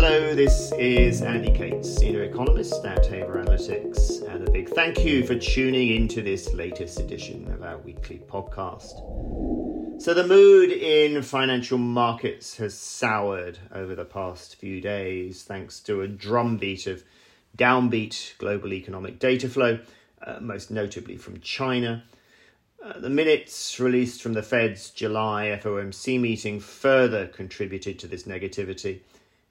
Hello, this is Andy Cates, Senior Economist at Haver Analytics, and a big thank you for tuning into this latest edition of our weekly podcast. So, the mood in financial markets has soured over the past few days thanks to a drumbeat of downbeat global economic data flow, uh, most notably from China. Uh, the minutes released from the Fed's July FOMC meeting further contributed to this negativity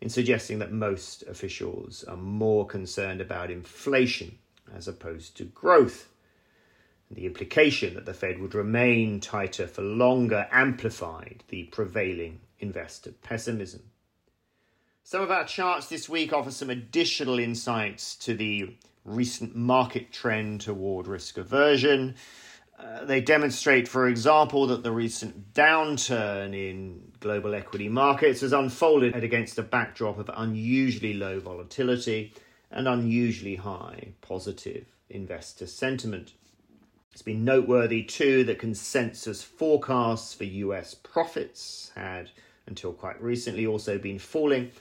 in suggesting that most officials are more concerned about inflation as opposed to growth. The implication that the Fed would remain tighter for longer amplified the prevailing investor pessimism. Some of our charts this week offer some additional insights to the recent market trend toward risk aversion. Uh, they demonstrate, for example, that the recent downturn in global equity markets has unfolded against a backdrop of unusually low volatility and unusually high positive investor sentiment. It's been noteworthy too that consensus forecasts for US profits had, until quite recently, also been falling,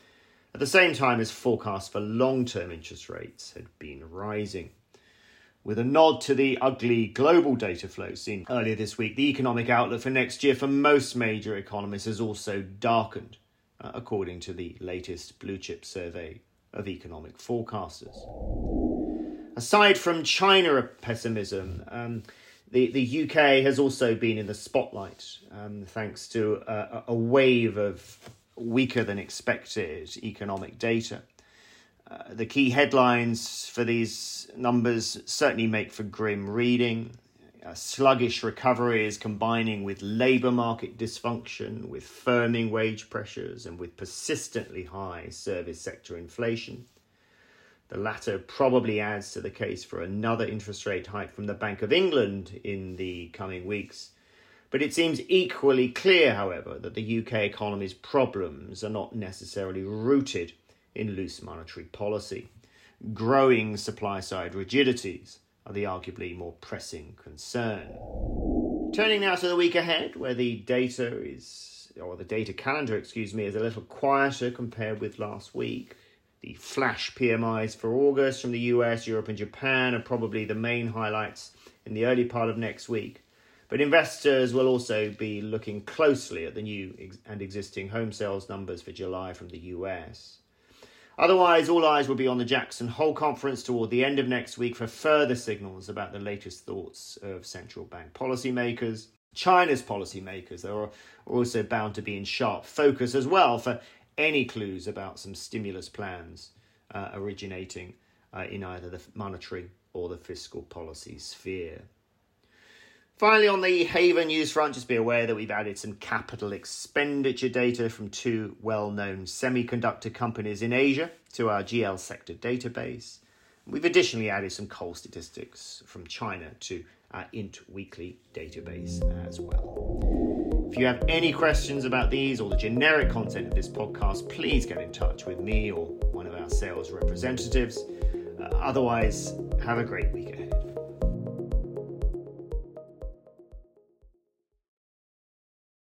at the same time as forecasts for long term interest rates had been rising. With a nod to the ugly global data flow seen earlier this week, the economic outlook for next year for most major economists has also darkened, uh, according to the latest blue chip survey of economic forecasters. Aside from China pessimism, um, the, the UK has also been in the spotlight um, thanks to a, a wave of weaker than expected economic data. Uh, the key headlines for these numbers certainly make for grim reading. A sluggish recovery is combining with labour market dysfunction, with firming wage pressures, and with persistently high service sector inflation. The latter probably adds to the case for another interest rate hike from the Bank of England in the coming weeks. But it seems equally clear, however, that the UK economy's problems are not necessarily rooted in loose monetary policy. Growing supply side rigidities are the arguably more pressing concern. Turning now to the week ahead, where the data is, or the data calendar, excuse me, is a little quieter compared with last week. The flash PMIs for August from the US, Europe, and Japan are probably the main highlights in the early part of next week. But investors will also be looking closely at the new and existing home sales numbers for July from the US. Otherwise, all eyes will be on the Jackson Hole conference toward the end of next week for further signals about the latest thoughts of central bank policymakers. China's policymakers are also bound to be in sharp focus as well for any clues about some stimulus plans uh, originating uh, in either the monetary or the fiscal policy sphere. Finally, on the Haver news front, just be aware that we've added some capital expenditure data from two well known semiconductor companies in Asia to our GL sector database. We've additionally added some coal statistics from China to our INT weekly database as well. If you have any questions about these or the generic content of this podcast, please get in touch with me or one of our sales representatives. Uh, otherwise, have a great week ahead.